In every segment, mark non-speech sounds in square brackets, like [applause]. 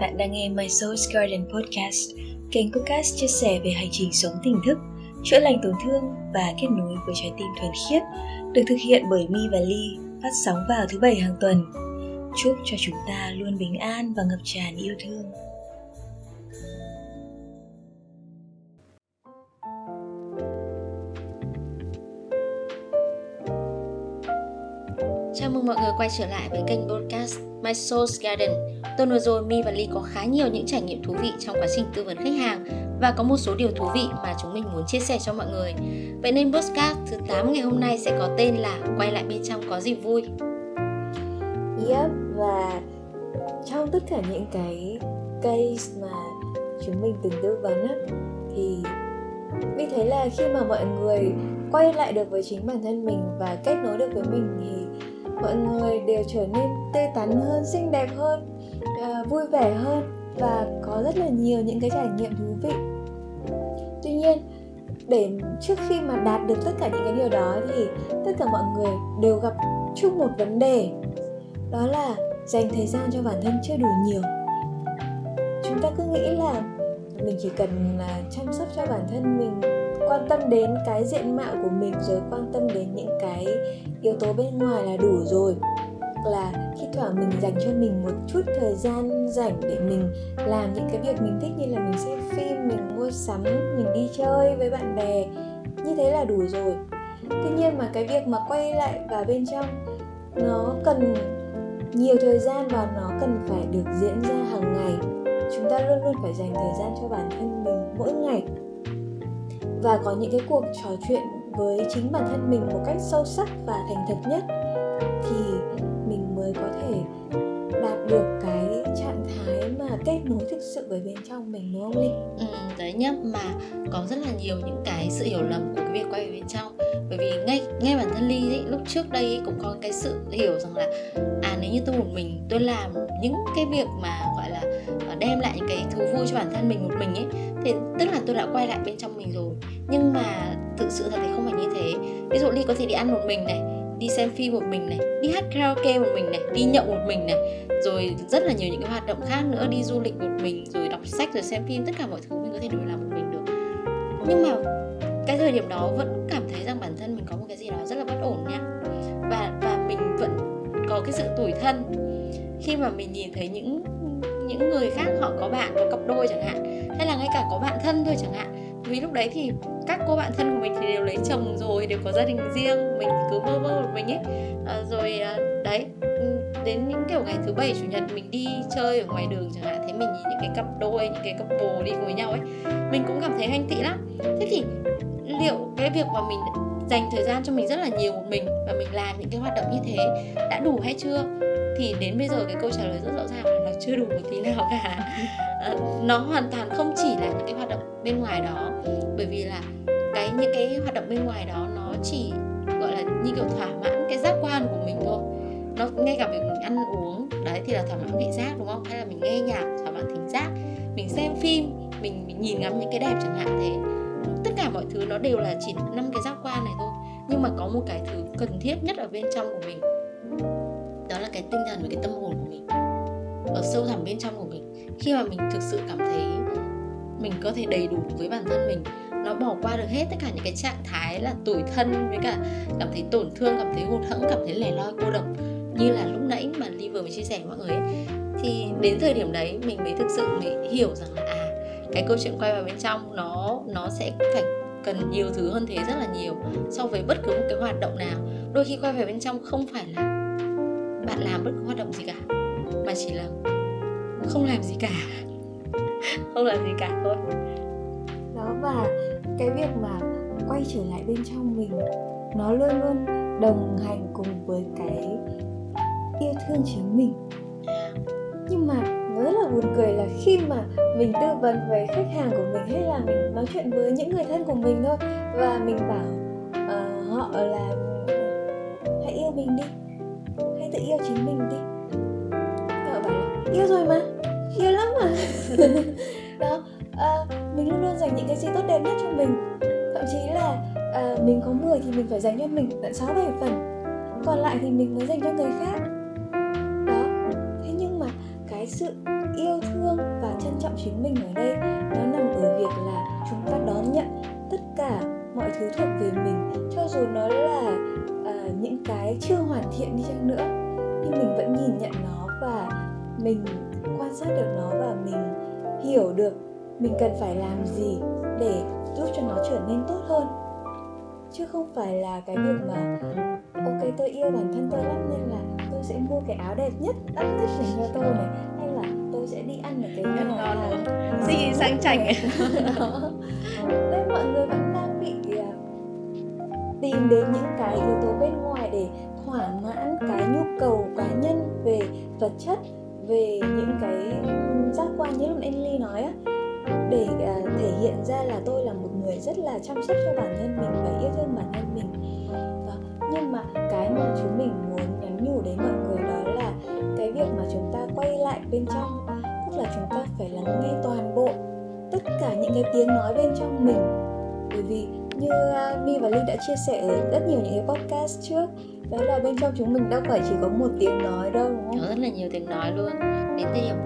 Bạn đang nghe My Soul's Garden Podcast, kênh podcast chia sẻ về hành trình sống tỉnh thức, chữa lành tổn thương và kết nối với trái tim thuần khiết, được thực hiện bởi Mi và Ly, phát sóng vào thứ bảy hàng tuần. Chúc cho chúng ta luôn bình an và ngập tràn yêu thương. Chào mừng mọi người quay trở lại với kênh podcast My Soul's Garden. Tuần vừa rồi Mi và Ly có khá nhiều những trải nghiệm thú vị trong quá trình tư vấn khách hàng và có một số điều thú vị mà chúng mình muốn chia sẻ cho mọi người. Vậy nên podcast thứ 8 ngày hôm nay sẽ có tên là Quay lại bên trong có gì vui. Yep, và trong tất cả những cái case mà chúng mình từng tư vấn á, thì mình thấy là khi mà mọi người quay lại được với chính bản thân mình và kết nối được với mình thì mọi người đều trở nên tươi tắn hơn xinh đẹp hơn uh, vui vẻ hơn và có rất là nhiều những cái trải nghiệm thú vị. Tuy nhiên để trước khi mà đạt được tất cả những cái điều đó thì tất cả mọi người đều gặp chung một vấn đề đó là dành thời gian cho bản thân chưa đủ nhiều. Chúng ta cứ nghĩ là mình chỉ cần là chăm sóc cho bản thân mình quan tâm đến cái diện mạo của mình rồi quan tâm đến những cái yếu tố bên ngoài là đủ rồi là khi thoảng mình dành cho mình một chút thời gian rảnh để mình làm những cái việc mình thích như là mình xem phim, mình mua sắm, mình đi chơi với bạn bè, như thế là đủ rồi. Tuy nhiên mà cái việc mà quay lại vào bên trong, nó cần nhiều thời gian và nó cần phải được diễn ra hàng ngày. Chúng ta luôn luôn phải dành thời gian cho bản thân mình mỗi ngày. Và có những cái cuộc trò chuyện với chính bản thân mình một cách sâu sắc và thành thật nhất. Nối thực sự với bên trong mình đúng không linh? Ừ, đấy nhá mà có rất là nhiều những cái sự hiểu lầm của cái việc quay về bên trong. Bởi vì ngay ngay bản thân ly ấy, lúc trước đây ấy, cũng có cái sự hiểu rằng là à nếu như tôi một mình tôi làm những cái việc mà gọi là à, đem lại những cái thú vui cho bản thân mình một mình ấy thì tức là tôi đã quay lại bên trong mình rồi. Nhưng mà thực sự thật thì không phải như thế. Ví dụ ly có thể đi ăn một mình này đi xem phim một mình này đi hát karaoke một mình này, đi nhậu một mình này, rồi rất là nhiều những cái hoạt động khác nữa, đi du lịch một mình, rồi đọc sách, rồi xem phim, tất cả mọi thứ mình có thể đều làm một mình được. Nhưng mà cái thời điểm đó vẫn cảm thấy rằng bản thân mình có một cái gì đó rất là bất ổn nha và và mình vẫn có cái sự tủi thân. Khi mà mình nhìn thấy những những người khác họ có bạn, có cặp đôi chẳng hạn, hay là ngay cả có bạn thân thôi chẳng hạn vì lúc đấy thì các cô bạn thân của mình thì đều lấy chồng rồi đều có gia đình riêng mình cứ bơ vơ một mình ấy. À, rồi à, đấy đến những kiểu ngày thứ bảy chủ nhật mình đi chơi ở ngoài đường chẳng hạn thấy mình nhìn những cái cặp đôi những cái cặp bồ đi cùng với nhau ấy mình cũng cảm thấy hanh tị lắm. Thế thì liệu cái việc mà mình dành thời gian cho mình rất là nhiều một mình và mình làm những cái hoạt động như thế đã đủ hay chưa? Thì đến bây giờ cái câu trả lời rất rõ ràng là nó chưa đủ một tí nào cả. À, [laughs] nó hoàn toàn không chỉ là những cái hoạt động bên ngoài đó. Bởi vì là cái những cái hoạt động bên ngoài đó nó chỉ gọi là như kiểu thỏa mãn cái giác quan của mình thôi. Nó ngay cả việc mình ăn uống đấy thì là thỏa mãn vị giác đúng không? Hay là mình nghe nhạc thỏa mãn thính giác mình xem phim mình, mình nhìn ngắm những cái đẹp chẳng hạn thế. Tất cả mọi thứ nó đều là chỉ năm cái giác quan này thôi. Nhưng mà có một cái thứ cần thiết nhất ở bên trong của mình. Đó là cái tinh thần và cái tâm hồn của mình. Ở sâu thẳm bên trong của mình. Khi mà mình thực sự cảm thấy mình có thể đầy đủ với bản thân mình. Nó bỏ qua được hết tất cả những cái trạng thái là tủi thân với cả cảm thấy tổn thương, cảm thấy hụt hẫng, cảm thấy lẻ loi, cô độc. Như là lúc nãy mà Ly vừa mới chia sẻ với mọi người ấy. thì đến thời điểm đấy mình mới thực sự mới hiểu rằng là à cái câu chuyện quay vào bên trong nó nó sẽ phải cần nhiều thứ hơn thế, rất là nhiều, so với bất cứ một cái hoạt động nào. Đôi khi quay về bên trong không phải là bạn làm bất cứ hoạt động gì cả, mà chỉ là không làm gì cả. [laughs] không làm gì cả thôi. Đó và cái việc mà quay trở lại bên trong mình nó luôn luôn đồng hành cùng với cái yêu thương chính mình. Nhưng mà nó rất là buồn cười là khi mà mình tư vấn với khách hàng của mình hay là mình nói chuyện với những người thân của mình thôi và mình bảo uh, họ là hãy yêu mình đi hãy tự yêu chính mình đi. Họ bảo là yêu rồi mà yêu lắm mà [laughs] dành những cái gì tốt đẹp nhất cho mình. Thậm chí là à, mình có 10 thì mình phải dành cho mình tận 6 7 phần. Còn lại thì mình mới dành cho người khác. Đó. Thế nhưng mà cái cái sự yêu thương và trân trọng chính mình ở đây nó nằm ở việc là chúng ta đón nhận tất cả mọi thứ thuộc về mình cho dù nó là à, những cái chưa hoàn thiện đi chăng nữa. Nhưng mình vẫn nhìn nhận nó và mình mình cần phải làm gì để giúp cho nó trở nên tốt hơn? Chứ không phải là cái việc mà ok tôi yêu bản thân tôi lắm nên là tôi sẽ mua cái áo đẹp nhất đắt nhất dành cho tôi này hay là tôi sẽ đi ăn ở cái nhà ngon hàng gì sang chảnh. Ấy đây mọi người vẫn đang bị à, tìm đến những cái yếu tố bên ngoài để thỏa mãn cái nhu cầu cá nhân về vật chất về những cái giác quan như lúc Emily nói á để uh, thể hiện ra là tôi là một người rất là chăm sóc cho bản thân mình và yêu thương bản thân mình đó. nhưng mà cái mà chúng mình muốn nhắn nhủ đến mọi người đó là cái việc mà chúng ta quay lại bên trong tức là chúng ta phải lắng nghe toàn bộ tất cả những cái tiếng nói bên trong mình bởi vì như à, uh, Mi và Linh đã chia sẻ ở rất nhiều những cái podcast trước đó là bên trong chúng mình đâu phải chỉ có một tiếng nói đâu đúng không? có rất là nhiều tiếng nói luôn đến thời điểm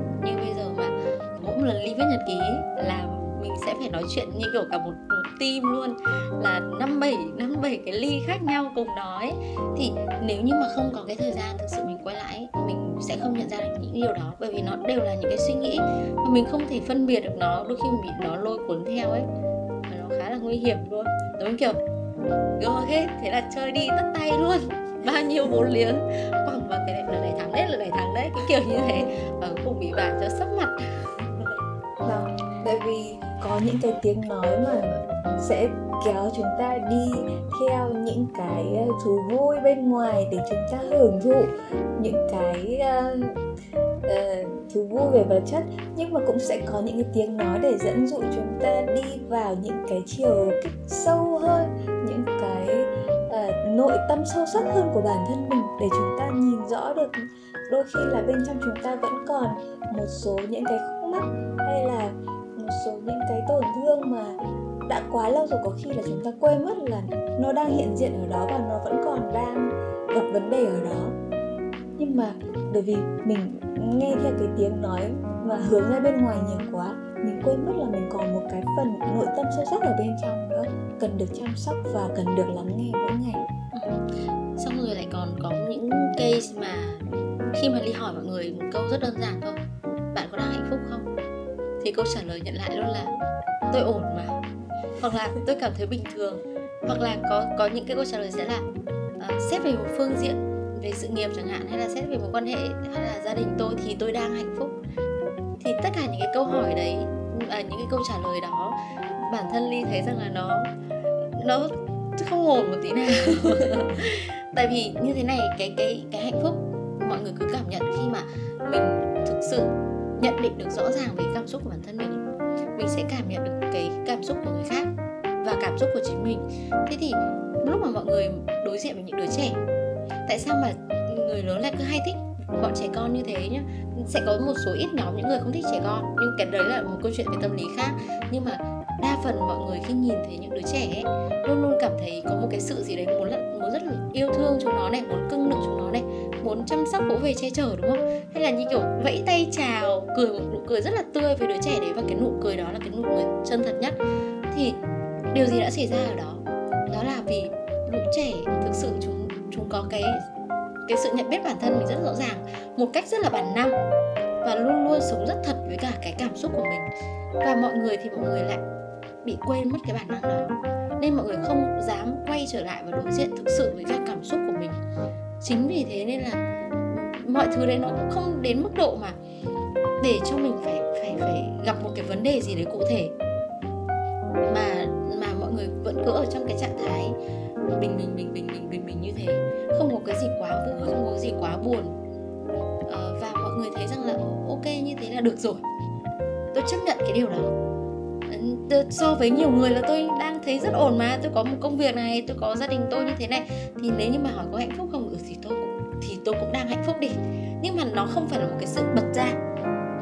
mỗi một lần ly viết nhật ký là mình sẽ phải nói chuyện như kiểu cả một, một team luôn là năm bảy năm bảy cái ly khác nhau cùng nói. Thì nếu như mà không có cái thời gian thực sự mình quay lại mình sẽ không nhận ra được những điều đó bởi vì nó đều là những cái suy nghĩ mà mình không thể phân biệt được nó đôi khi mình bị nó lôi cuốn theo ấy và nó khá là nguy hiểm luôn. Giống kiểu go hết thế là chơi đi tất tay luôn. [laughs] Bao nhiêu vốn liếng. Quẳng vào cái này lần này thắng đấy lần này thắng đấy cái kiểu như thế. Và cũng cùng bị bà cho sấp mặt tại vì có những cái tiếng nói mà sẽ kéo chúng ta đi theo những cái ờ, thú vui bên ngoài để chúng ta hưởng thụ những cái uh, uh, thú vui về vật chất. Nhưng mà cũng sẽ có những cái tiếng nói để dẫn dụ chúng ta đi vào những cái chiều kích sâu hơn những cái uh, nội tâm sâu sắc hơn của bản thân mình để chúng ta nhìn rõ được. Đôi khi là bên trong chúng ta vẫn còn một số những cái khúc mắc hay là số những cái tổn thương mà đã quá lâu rồi có khi là chúng ta quên mất là nó đang hiện diện ở đó và nó vẫn còn đang gặp vấn đề ở đó. Nhưng mà bởi vì mình nghe theo cái tiếng nói mà hướng ra bên ngoài nhiều quá, mình quên mất là mình còn một cái phần nội tâm sâu sắc ở bên trong nữa, cần được chăm sóc và cần được lắng nghe mỗi ngày. Xong rồi lại còn có những case mà khi mà ly hỏi mọi người một câu rất đơn giản thôi. Bạn có đang hạnh phúc không? Thì câu trả lời nhận lại luôn là tôi ổn mà. Hoặc là tôi cảm thấy bình thường. Hoặc là có có những cái câu trả lời sẽ là uh, xét về một phương diện về sự nghiệp chẳng hạn hay là xét về mối quan hệ hay là gia đình tôi thì tôi đang hạnh phúc. Thì tất cả những cái câu hỏi đấy à, những cái câu trả lời đó bản thân ly thấy rằng là nó nó không ổn một tí nào. [laughs] Tại vì như thế này cái cái cái hạnh phúc mọi người cứ cảm nhận khi mà mình thực sự nhận định được rõ ràng về cảm xúc của bản thân mình mình sẽ cảm nhận được cái cảm xúc của người khác và cảm xúc của chính mình. Thế thì lúc mà mọi người đối diện với những đứa trẻ tại sao mà người lớn lại cứ hay thích bọn trẻ con như thế nhá? Sẽ có một số ít nhóm những người không thích trẻ con nhưng cái đấy là một câu chuyện về tâm lý khác. Nhưng mà đa phần mọi người khi nhìn thấy những đứa trẻ ấy, luôn luôn cảm thấy có một cái sự gì đấy muốn là rất là yêu thương chúng nó này, muốn cưng nựng chúng nó này, muốn chăm sóc vỗ về che chở, đúng không? Hay là như kiểu vẫy tay chào, cười một nụ cười rất là tươi với đứa trẻ đấy và cái nụ cười đó là cái nụ cười chân thật nhất. Thì điều gì đã xảy ra ở đó? Đó là vì lũ trẻ thực sự chúng chúng có cái cái sự nhận biết bản thân mình rất rõ ràng, một cách rất là bản năng và luôn luôn sống rất thật với cả cái cảm xúc của mình. Và mọi người thì mọi người lại bị quên mất cái bản năng đó. Nên mọi người không dám quay trở lại và đối diện thực sự với các cảm xúc của mình. Chính vì thế nên là mọi thứ đấy nó cũng không đến mức độ mà để cho mình phải phải phải gặp một cái vấn đề gì đấy cụ thể. Mà mà mọi người vẫn cứ ở trong cái trạng thái bình bình bình bình bình bình bình như thế. Không có cái gì quá vui không có gì quá buồn. Ờ, và mọi người thấy rằng là ok, như thế là được rồi. Tôi chấp nhận cái điều đó so với nhiều người là tôi đang thấy rất ổn mà. Tôi có một công việc này, tôi có gia đình tôi như thế này. Thì nếu như mà hỏi có hạnh phúc không ừ thì tôi cũng, thì tôi cũng đang hạnh phúc đi. Nhưng mà nó không phải là một cái sự bật ra.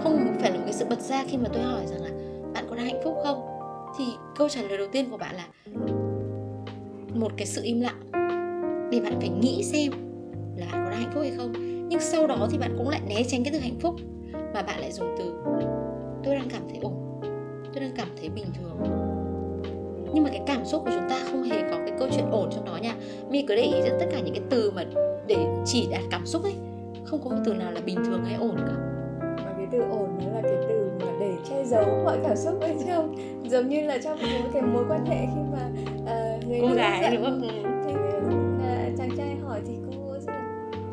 Không phải là một cái sự bật ra khi mà tôi hỏi rằng là, bạn có đang hạnh phúc không? Thì câu trả lời đầu tiên của bạn là một cái sự im lặng. Để bạn phải nghĩ xem là bạn có đang hạnh phúc hay không. Nhưng sau đó thì bạn cũng lại né tránh cái từ hạnh phúc mà bạn lại dùng từ, tôi đang cảm thấy ổn tôi đang cảm thấy bình thường. Nhưng mà cái cảm xúc của chúng ta không hề có cái câu chuyện ổn trong đó nha. Mi cứ để ý cho tất cả những cái từ mà để chỉ đạt cảm xúc ấy. Không có một từ nào là bình thường hay ổn cả. Và cái từ ổn nó là cái từ mà để che giấu mọi cảm xúc bên trong giống như là trong một cái mối quan hệ khi mà uh, người cô gái đúng không? Thì uh, chàng trai hỏi thì cô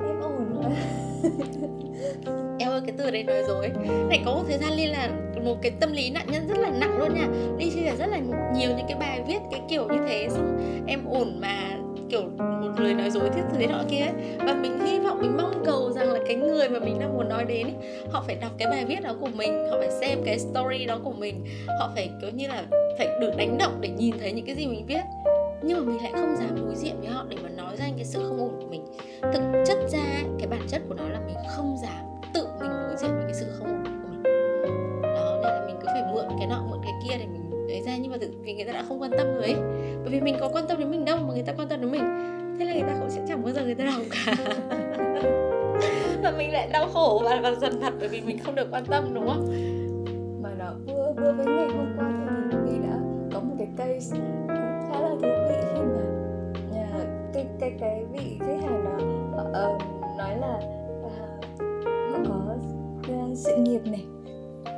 em ổn mà. [laughs] Em ơi cái từ đấy nói dối. Này có một thời gian ly là một cái tâm lý nạn nhân rất là nặng luôn nha. Đi chia sẻ rất là nhiều những cái bài viết cái kiểu như thế xong em ổn mà kiểu một lời nói dối thiết thứ thế nọ kia ấy. và mình hy vọng mình mong cầu rằng là cái người mà mình đang muốn nói đến ấy, họ phải đọc cái bài viết đó của mình họ phải xem cái story đó của mình. Họ phải kiểu như là phải được đánh động để nhìn thấy những cái gì mình viết. Nhưng mà mình lại không dám đối diện với họ để mà nói ra cái sự không ổn của mình. Thực chất ra cái bản chất của nó là mình không dám mà vì người ta đã không quan tâm rồi ấy. Bởi vì mình có quan tâm đến mình đâu mà người ta quan tâm đến mình. Thế là người ta cũng sẽ chẳng bao giờ người ta đọc cả. [laughs] Và mình lại đau khổ và, và dần thật bởi vì mình không được quan tâm đúng không? Mà nó vừa vừa với ngày hôm qua thì mình đã có một cái case cũng khá là thú vị khi mà nhà, cái cái cái vị khách hàng đó uh, nói là uh, họ có uh, sự nghiệp này.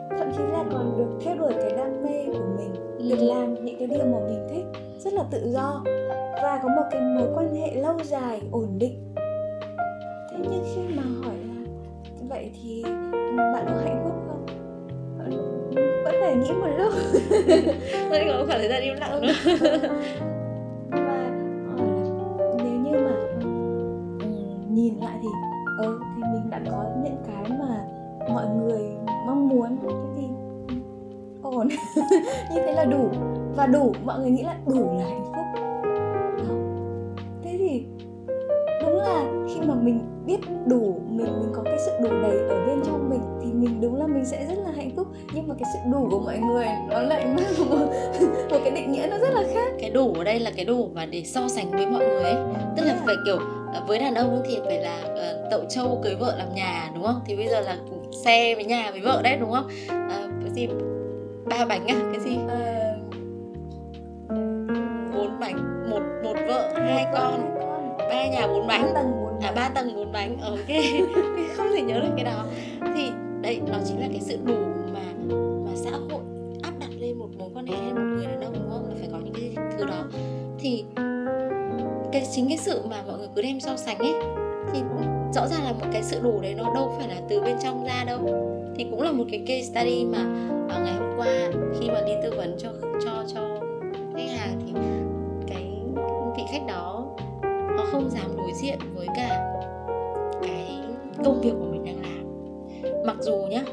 Thậm chí là còn được theo đuổi cái đam mê của mình được làm những cái điều mà mình thích rất là tự do và có một cái mối quan hệ lâu dài ổn định. Thế nhưng khi mà hỏi là vậy thì bạn có hạnh phúc không? Vẫn phải nghĩ một lúc. [laughs] Đấy có khoảng thời gian im lặng nữa [laughs] như thế là đủ. Và đủ mọi người nghĩ là đủ là hạnh phúc. Đó. thế thì đúng là khi mà mình biết đủ mình mình có cái sự đủ đầy ở bên trong mình thì mình đúng là mình sẽ rất là hạnh phúc. Nhưng mà cái sự đủ của mọi người nó lại [laughs] mang một, một cái định nghĩa nó rất là khác. Cái đủ ở đây là cái đủ mà để so sánh với mọi người ấy. Tức là phải kiểu ờ, với đàn ông thì phải là uh, tậu trâu cưới vợ làm nhà đúng không? Thì bây giờ là xe với nhà với vợ đấy đúng không? Uh, cái gì ba bánh à? Cái gì? Bốn bánh. Một một vợ hai con. Ba nhà bốn bánh. À ba tầng bốn bánh. Ok. [laughs] Không thể nhớ được cái đó. Thì đấy nó chính là cái sự đủ mà mà xã hội áp đặt lên một mối quan hệ hay một người đàn ông đúng không? Là phải có những cái thứ đó. Thì cái chính cái sự mà mọi người cứ đem so sánh ấy thì rõ ràng là một cái sự đủ đấy nó đâu phải là từ bên trong ra đâu thì cũng là một cái case study mà uh, ngày hôm qua khi mà đi tư vấn cho cho cho khách hàng thì cái vị khách đó họ không dám đối diện với cả cái công việc của mình đang làm. Mặc dù nhá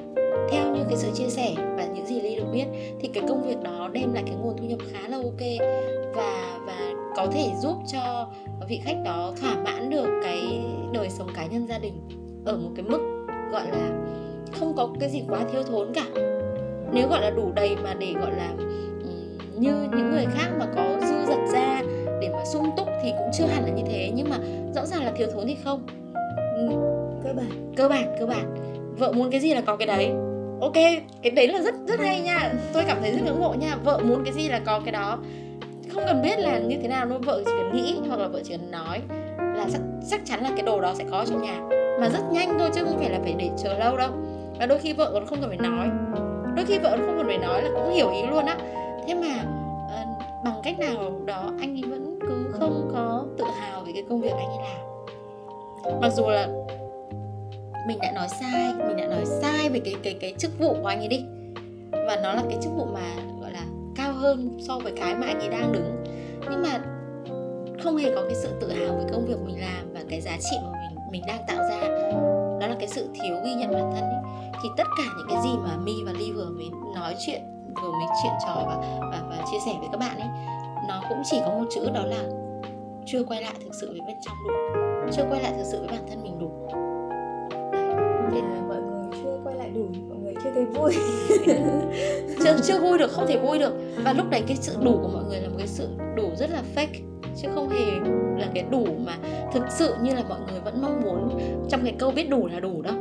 theo như cái sự chia sẻ và những gì ly được biết thì cái công việc đó đem lại cái nguồn thu nhập khá là ok và và có thể giúp cho vị khách đó thỏa mãn được cái đời sống cá nhân gia đình ở một cái mức gọi là không có cái gì quá thiếu thốn cả. Nếu gọi là đủ đầy mà để gọi là như những người khác mà có dư dật ra để mà sung túc thì cũng chưa hẳn là như thế nhưng mà rõ ràng là thiếu thốn thì không. Cơ bản. Cơ bản cơ bản. Vợ muốn cái gì là có cái đấy. Ok cái đấy là rất rất hay nha. Tôi cảm thấy rất ngưỡng mộ nha. Vợ muốn cái gì là có cái đó. Không cần biết là như thế nào đâu vợ chỉ cần nghĩ hoặc là vợ chỉ cần nói là chắc, chắc chắn là cái đồ đó sẽ có trong nhà. Mà rất nhanh thôi chứ không phải là phải để chờ lâu đâu và đôi khi vợ còn không cần phải nói. Đôi khi vợ không cần phải nói là cũng hiểu ý luôn á. Thế mà uh, bằng cách nào đó anh ấy vẫn cứ không có tự hào về cái công việc anh ấy làm? Mặc dù là mình đã nói sai mình đã nói sai về cái cái cái chức vụ của anh ấy đi. Và nó là cái chức vụ mà gọi là cao hơn so với cái mà anh ấy đang đứng. Nhưng mà không hề có cái sự tự hào về công việc mình làm và cái giá trị mà mình mình đang tạo ra. Đó là cái sự thiếu ghi nhận bản thân ấy thì tất cả những cái gì mà mi và ly vừa mới nói chuyện vừa mới chuyện trò và, và và chia sẻ với các bạn ấy nó cũng chỉ có một chữ đó là chưa quay lại thực sự với bên trong đủ. Chưa quay lại thực sự với bản thân mình đủ. Đấy. À, mọi người chưa quay lại đủ mọi người chưa thấy vui. [laughs] Chưa chưa vui được không thể vui được. Và lúc đấy cái sự đủ của mọi người là một cái sự đủ rất là fake chứ không hề là cái đủ mà thực sự như là mọi người vẫn mong muốn trong cái câu biết đủ là đủ đâu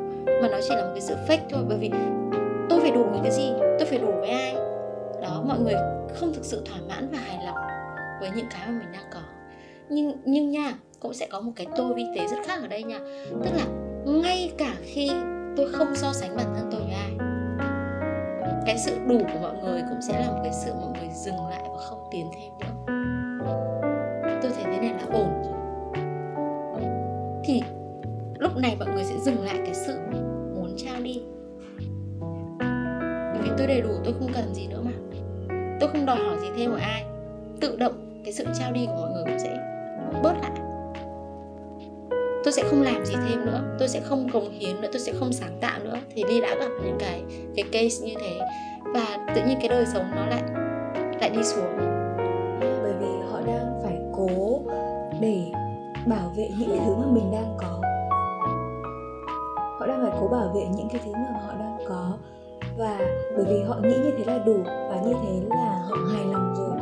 mà nó chỉ là một cái sự fake thôi, bởi vì tôi phải đủ với cái gì? Tôi phải đủ với ai? Đó, mọi người không thực sự thỏa mãn và hài lòng với những cái mà mình đang có. Nhưng nhưng nha, cũng sẽ có một cái tôi vi tế rất khác ở đây nha. Tức là ngay cả khi tôi không so sánh bản thân tôi với ai, cái sự đủ của mọi người cũng sẽ là một cái sự mọi người dừng lại và không tiến thêm nữa. Tôi thấy thế này là ổn rồi. Thì lúc này mọi người sẽ dừng lại cái sự đi. Bởi vì tôi đầy đủ, tôi không cần gì nữa mà. Tôi không đòi hỏi gì thêm của ai. Tự động, cái sự trao đi của mọi người cũng sẽ bớt lại. Tôi sẽ không làm gì thêm nữa. Tôi sẽ không cống hiến nữa. Tôi sẽ không sáng tạo nữa. Thì ly đã gặp những cái cái case như thế. Và tự nhiên cái đời sống nó lại lại đi xuống. Bởi vì họ đang phải cố để bảo vệ những cái thứ mà mình đang cố bảo vệ những cái thứ mà họ đang có. Và bởi vì họ nghĩ như thế là đủ và như thế là họ hài lòng rồi.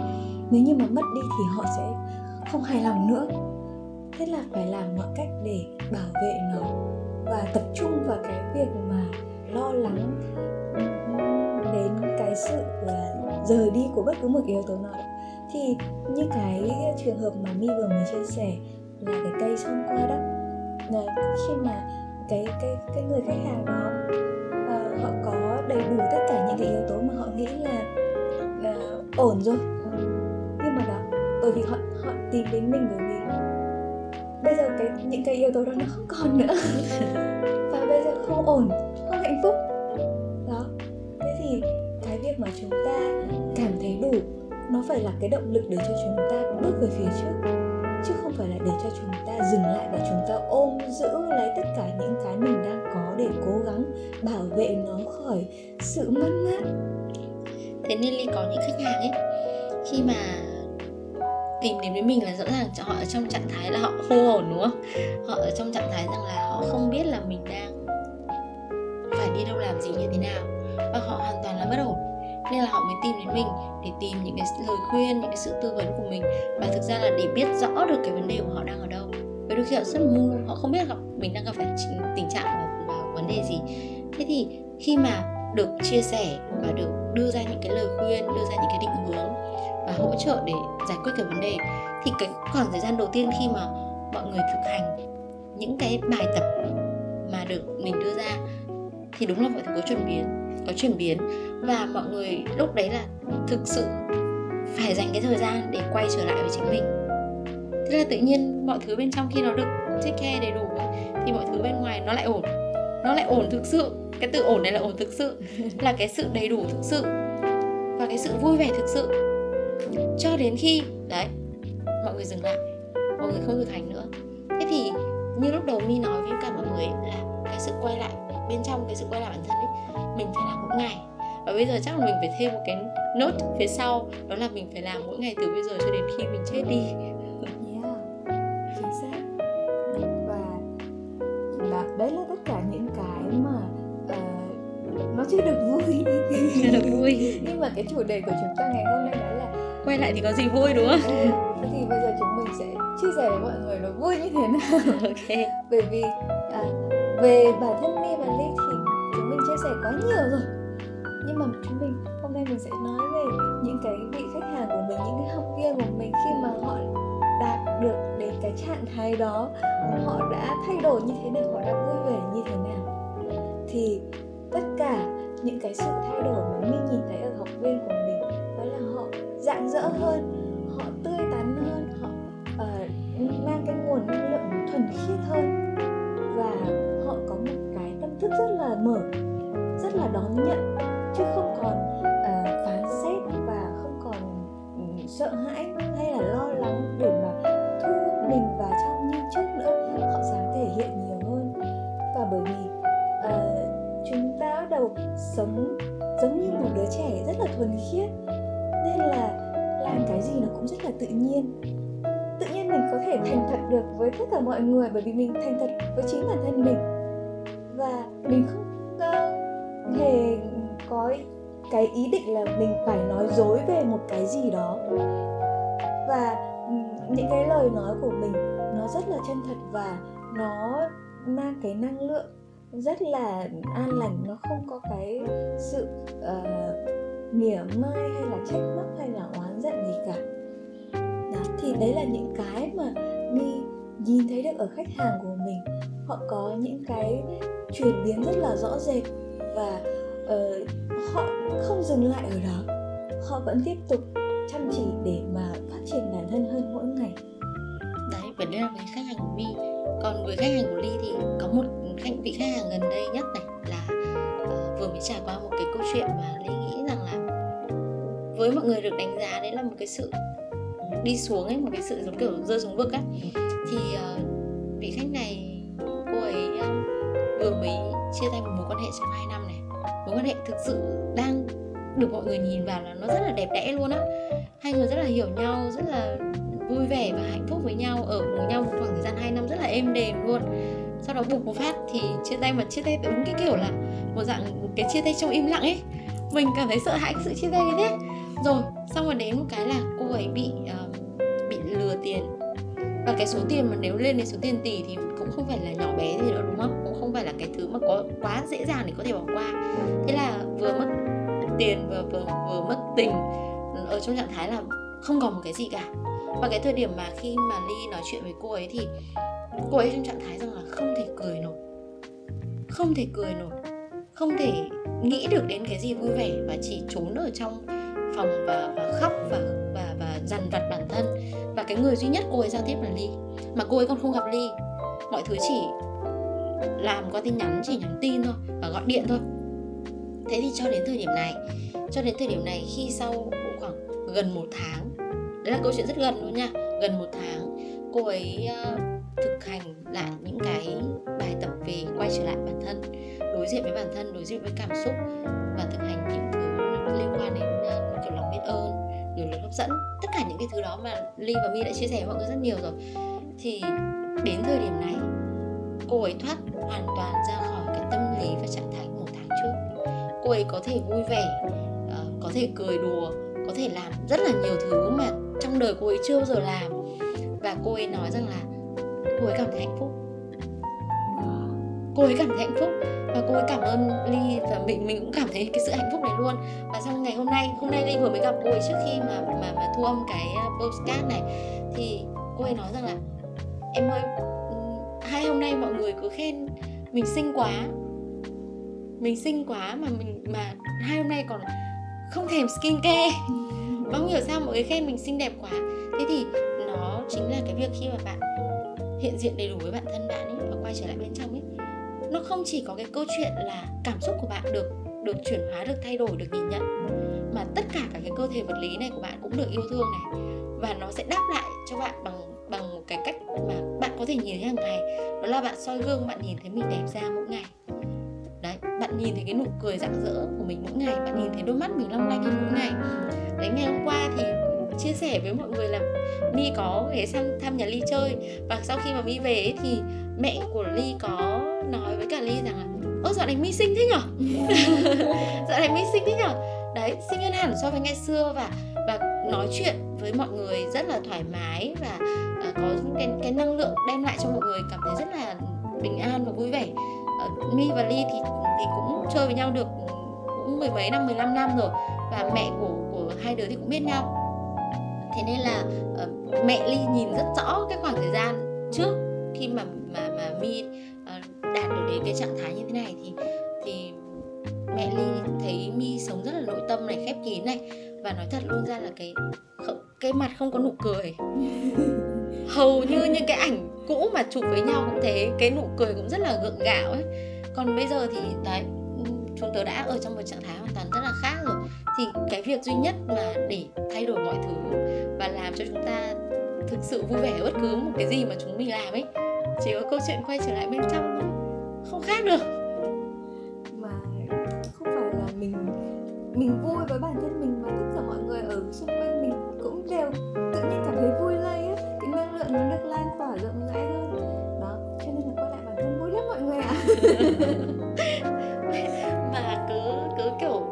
Nếu như mà mất đi thì họ sẽ không hài lòng nữa. Thế là phải làm mọi cách để bảo vệ nó và tập trung vào cái việc mà lo lắng đến cái sự là rời đi của bất cứ một yếu tố nào. Thì như cái trường hợp mà mi vừa mới chia sẻ là cái cây xong qua đó. Là khi mà cái cái cái người khách hàng đó uh, họ có đầy đủ tất cả những cái yếu tố mà họ nghĩ là là ổn rồi. Nhưng mà đó bởi vì họ họ tìm đến mình bởi vì bây giờ cái những cái yếu tố đó nó không còn nữa. [laughs] Và bây giờ không ổn không hạnh phúc. Đó. Thế thì cái việc mà chúng ta cảm thấy đủ nó phải là cái động lực để cho chúng ta bước về phía trước không phải là để cho chúng ta dừng lại và chúng ta ôm giữ lấy tất cả những cái mình đang có để cố gắng bảo vệ nó khỏi sự mất mát. Thế nên ly có những khách hàng ấy, khi mà tìm đến với mình là rõ ràng họ ở trong trạng thái là họ hô hồn, đúng không? Họ ở trong trạng thái rằng là họ không biết là mình đang phải đi đâu làm gì, như thế nào. Và họ hoàn toàn là bất ổn nên là họ mới tìm đến mình để tìm những cái lời khuyên những cái sự tư vấn của mình. Và thực ra là để biết rõ được cái vấn đề của họ đang ở đâu. Và đôi khi họ rất mù họ không biết gặp mình đang gặp phải tình trạng và, và vấn đề gì. Thế thì khi mà được chia sẻ và được đưa ra những cái lời khuyên đưa ra những cái định hướng và hỗ trợ để giải quyết cái vấn đề thì cái khoảng thời gian đầu tiên khi mà mọi người thực hành những cái bài tập mà được mình đưa ra thì đúng là mọi thứ có chuyển biến có chuyển biến. Và mọi người lúc đấy là thực sự phải dành cái thời gian để quay trở lại với chính mình. Thế là tự nhiên mọi thứ bên trong khi nó được take care đầy đủ thì mọi thứ bên ngoài nó lại ổn. Nó lại ổn thực sự. Cái tự ổn này là ổn thực sự. [laughs] Là cái sự đầy đủ thực sự. Và cái sự vui vẻ thực sự. Cho đến khi đấy mọi người dừng lại. Mọi người không thực hành nữa. Thế thì như lúc đầu mi nói với cả mọi người là cái sự quay lại bên trong cái sự quay lại bản thân ấy mình phải làm mỗi ngày. Và bây giờ chắc là mình phải thêm một cái nốt phía sau đó là mình phải làm mỗi ngày từ bây giờ cho đến khi mình chết đi. Yeah, chính xác. Và đó, đấy là tất cả những cái mà uh, nó chưa được vui. Chưa được vui. [laughs] Nhưng mà cái chủ đề của chúng ta ngày hôm nay đó là quay lại thì có gì vui đúng không? [laughs] Thì bây giờ chúng mình sẽ chia sẻ với mọi người nó vui như thế nào. [laughs] Ok. Bởi vì à, về bản thân mi và ly thì chia sẻ quá nhiều rồi. Nhưng mà chúng mình hôm nay mình sẽ nói về những cái vị khách hàng của mình những cái học viên của mình khi mà họ đạt được đến cái trạng thái đó họ đã thay đổi như thế nào họ đã vui vẻ như thế nào. Thì tất cả những cái sự thay đổi mà mình nhìn thấy ở học viên của mình đó là họ rạng rỡ hơn họ tươi tắn hơn họ uh, mang cái nguồn năng lượng thuần khiết hơn. Và họ có một cái tâm thức rất là mở rất là đón nhận chứ không còn uh, phán xét và không còn um, sợ hãi hay là lo lắng để mà thu hút mình vào trong như trước nữa. Họ dám thể hiện nhiều hơn. Và bởi vì uh, chúng ta bắt đầu sống giống như một đứa trẻ rất là thuần khiết nên là làm cái gì nó cũng rất là tự nhiên. Tự nhiên mình có thể thành thật được với tất cả mọi người bởi vì mình thành thật với chính bản thân mình. Và mình không cái ý định là mình phải nói dối về một cái gì đó. Và ừ, những cái lời nói của mình nó rất là chân thật và nó mang cái năng lượng rất là an lành nó không có cái sự uh, mỉa mai hay là trách móc hay là oán giận gì cả. Đó thì đấy là những cái mà mi nhìn thấy được ở khách hàng của mình. Họ có những cái chuyển biến rất là rõ rệt và uh, họ không dừng lại ở đó. Họ vẫn tiếp tục chăm chỉ để mà phát triển bản thân hơn mỗi ngày. Đấy vấn đề là với khách hàng của mi còn với khách hàng của ly thì có một khách vị khách hàng gần đây nhất này là uh, vừa mới trải qua một cái câu chuyện mà ly nghĩ rằng là với mọi người được đánh giá đấy là một cái sự đi xuống ấy một cái sự giống kiểu rơi xuống vực á. Thì uh, vị khách này cô ấy uh, vừa mới chia tay một mối quan hệ trong 2 năm này mối quan hệ thực sự đang được mọi người nhìn vào là nó rất là đẹp đẽ luôn á. Hai người rất là hiểu nhau rất là vui vẻ và hạnh phúc với nhau ở cùng nhau một khoảng thời gian 2 năm rất là êm đềm luôn. Sau đó bùng một phát thì chia tay mà chia tay đúng cái kiểu là một dạng cái chia tay trong im lặng ấy. Mình cảm thấy sợ hãi cái sự chia tay như thế. Rồi xong rồi đến một cái là cô ấy bị uh, bị lừa tiền. Và cái số tiền mà nếu lên đến số tiền tỷ thì cũng không phải là nhỏ bé gì đâu đúng không? Không phải là cái thứ mà có quá dễ dàng để có thể bỏ qua. Thế là vừa mất tiền và vừa, vừa mất tình ở trong trạng thái là không còn một cái gì cả. Và cái thời điểm mà khi mà ly nói chuyện với cô ấy thì cô ấy trong trạng thái rằng là không thể cười nổi. Không thể cười nổi. Không thể nghĩ được đến cái gì vui vẻ và chỉ trốn ở trong phòng và và khóc và và và dằn vặt bản thân. Và cái người duy nhất cô ấy giao tiếp là ly. Mà cô ấy còn không gặp ly. Mọi thứ chỉ làm qua tin nhắn chỉ nhắn tin thôi và gọi điện thôi. Thế thì cho đến thời điểm này cho đến thời điểm này khi sau khoảng gần một tháng đấy là câu chuyện rất gần luôn nha gần một tháng cô ấy uh, thực hành lại những cái bài tập về quay trở lại bản thân đối diện với bản thân đối diện với cảm xúc và thực hành những thứ liên quan đến ờ, uh, kiểu lòng biết ơn điều lực hấp dẫn. Tất cả những cái thứ đó mà ly và mi đã chia sẻ với mọi người rất nhiều rồi. Thì đến thời điểm này cô ấy thoát hoàn toàn ra khỏi cái tâm lý và trạng thái một tháng trước. Cô ấy có thể vui vẻ ờ, có thể cười đùa, có thể làm rất là nhiều thứ mà trong đời cô ấy chưa bao giờ làm. Và cô ấy nói rằng là cô ấy cảm thấy hạnh phúc. Cô ấy cảm thấy hạnh phúc và cô ấy cảm ơn ly và mình mình cũng cảm thấy cái sự hạnh phúc này luôn. Và xong ngày hôm nay hôm nay ly vừa mới gặp cô ấy trước khi mà mà mà thu âm cái ờ, postcard này, thì cô ấy nói rằng là, em ơi hai hôm nay mọi người cứ khen mình xinh quá. Mình xinh quá mà mình, mà hai hôm nay còn không thèm skin care không hiểu sao mọi người khen mình xinh đẹp quá. Thế thì nó chính là cái việc khi mà bạn hiện diện đầy đủ với bản thân bạn ấy và quay trở lại bên trong ấy. Nó không chỉ có cái câu chuyện là cảm xúc của bạn được được chuyển hóa, được thay đổi, được nhìn nhận, mà tất cả cả cái cơ thể vật lý này của bạn cũng được yêu thương này. Và nó sẽ đáp lại cho bạn bằng bằng một cái cách mà bạn có thể nhìn thấy hàng ngày. Đó là bạn soi gương bạn nhìn thấy mình đẹp ra mỗi ngày. Đấy bạn nhìn thấy cái nụ cười rạng rỡ của mình mỗi ngày bạn nhìn thấy đôi mắt mình long lanh hơn mỗi ngày. Đấy ngày hôm qua thì chia sẻ với mọi người là mi có ghé sang thăm nhà ly chơi. Và sau khi mà mi về ấy, thì mẹ của ly có nói với cả ly rằng là ơ dạo này mi xinh thế nhở? [laughs] Dạo này mi xinh thế nhở? Đấy xinh hơn hẳn so với ngày xưa và và nói chuyện với mọi người rất là thoải mái và uh, có cái cái năng lượng đem lại cho mọi người cảm thấy rất là bình an và vui vẻ. Uh, mi và ly thì thì cũng chơi với nhau được cũng mười mấy năm 15 năm rồi và mẹ của của hai đứa thì cũng biết nhau. Thế nên là uh, mẹ ly nhìn rất rõ cái khoảng thời gian trước khi mà mà mà mi uh, đạt được đến cái trạng thái như thế này thì thì mẹ ly thấy mi sống rất là nội tâm này khép kín này và nói thật luôn ra là cái cái mặt không có nụ cười. [laughs] Hầu như những cái ảnh cũ mà chụp với nhau cũng thế, cái nụ cười cũng rất là gượng gạo ấy. Còn bây giờ thì, đấy, chúng tớ đã ở trong một trạng thái hoàn toàn rất là khác rồi. Thì cái việc duy nhất mà để thay đổi mọi thứ và làm cho chúng ta thực sự vui vẻ bất cứ một cái gì mà chúng mình làm ấy, chỉ có câu chuyện quay trở lại bên trong thôi. Không khác được. Mà không phải là mình mình vui với bản thân mình ở xung quanh mình cũng đều tự nhiên cảm thấy vui lây á. Cái năng lượng nó được lan tỏa rộng rãi hơn. Đó, cho nên là quay lại bản thân vui lắm mọi người ạ. [laughs] Mà cứ cứ kiểu,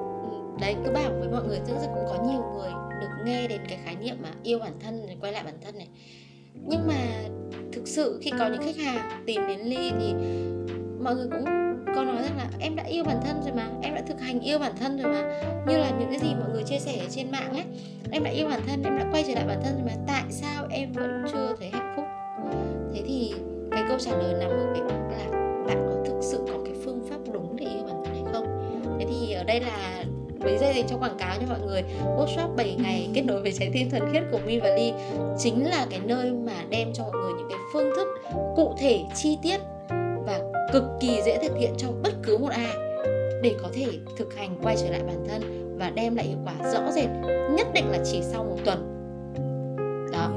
đấy, cứ bảo với mọi người thực ra cũng có nhiều người được nghe đến cái khái niệm mà yêu bản thân này, quay lại bản thân này. Nhưng mà thực sự khi có những khách hàng tìm đến ly thì mọi người cũng có nói rằng là em đã yêu bản thân rồi mà, em đã thực hành yêu bản thân rồi mà. Như là những cái gì mọi người chia sẻ ở trên mạng ấy, em đã yêu bản thân, em đã quay trở lại bản thân rồi mà, tại sao em vẫn chưa thấy hạnh phúc? Thế thì cái câu trả lời nằm ở cái là bạn có thực sự có cái phương pháp đúng để yêu bản thân hay không? Thế thì ở đây là với dây dành cho quảng cáo cho mọi người. Workshop 7 ngày kết nối với trái tim thuần khiết của Mi và Ly chính là cái nơi mà đem cho mọi người những cái phương thức cụ thể, chi tiết cực kỳ dễ thực hiện cho bất cứ một ai để có thể thực hành quay trở lại bản thân và đem lại hiệu quả rõ rệt, nhất định là chỉ sau một tuần. Đó.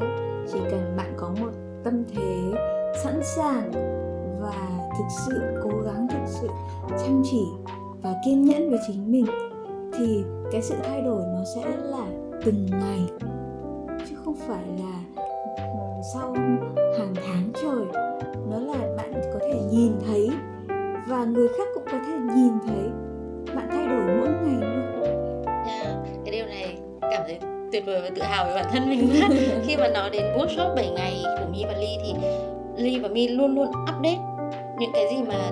Chỉ cần bạn có một tâm thế sẵn sàng và thực sự cố gắng thực sự chăm chỉ và kiên nhẫn với chính mình, thì cái sự thay đổi nó sẽ là từng ngày, chứ không phải là ừ, sau hàng tháng trời. Nó là thể nhìn thấy. Và người khác cũng có thể nhìn thấy. Bạn thay đổi mỗi ngày luôn. Yeah, cái điều này cảm thấy tuyệt vời và tự hào về bản thân mình quá [laughs] khi mà nói đến workshop 7 ngày của Mi và Ly thì Ly và Mi luôn luôn update những cái gì mà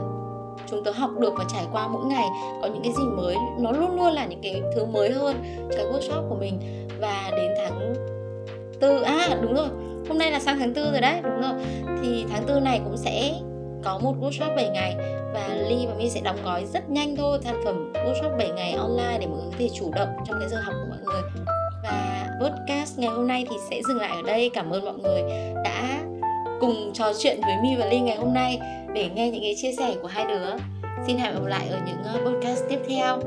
chúng tớ học được và trải qua mỗi ngày. Có những cái gì mới nó luôn luôn là những cái thứ mới hơn cái workshop của mình. Và đến tháng tư à đúng rồi. Hôm nay là sang tháng tư rồi đấy đúng rồi. Thì tháng tư này cũng sẽ có một workshop 7 ngày và Ly và My sẽ đóng gói rất nhanh thôi sản phẩm workshop 7 ngày online để mọi người có thể chủ động trong cái giờ học của mọi người. Và podcast ngày hôm nay thì sẽ dừng lại ở đây. Cảm ơn mọi người đã cùng trò chuyện với My và Ly ngày hôm nay để nghe những cái chia sẻ của hai đứa. Xin hẹn gặp lại ở những ờ, podcast tiếp theo.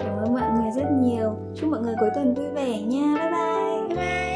Cảm ơn mọi người rất nhiều. Chúc mọi người cuối tuần vui vẻ nha. Bye bye. Bye bye